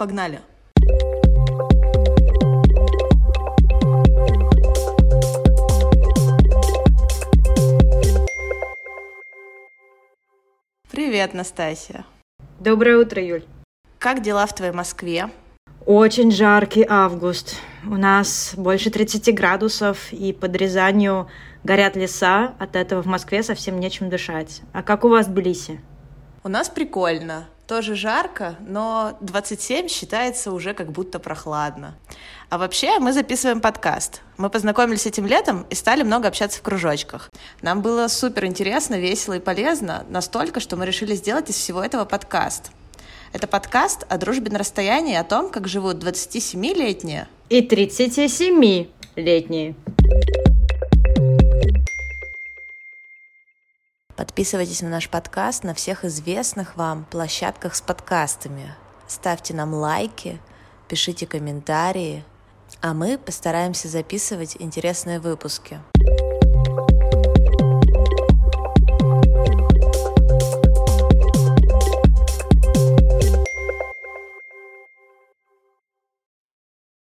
Погнали! Привет, Настасья. Доброе утро, Юль. Как дела в твоей Москве? Очень жаркий август. У нас больше 30 градусов, и под Рязанью горят леса. От этого в Москве совсем нечем дышать. А как у вас в Тбилиси? У нас прикольно. Тоже жарко, но 27 считается уже как будто прохладно. А вообще мы записываем подкаст. Мы познакомились этим летом и стали много общаться в кружочках. Нам было супер интересно, весело и полезно, настолько, что мы решили сделать из всего этого подкаст. Это подкаст о дружбе на расстоянии, о том, как живут 27-летние и 37-летние. Подписывайтесь на наш подкаст на всех известных вам площадках с подкастами. Ставьте нам лайки, пишите комментарии, а мы постараемся записывать интересные выпуски.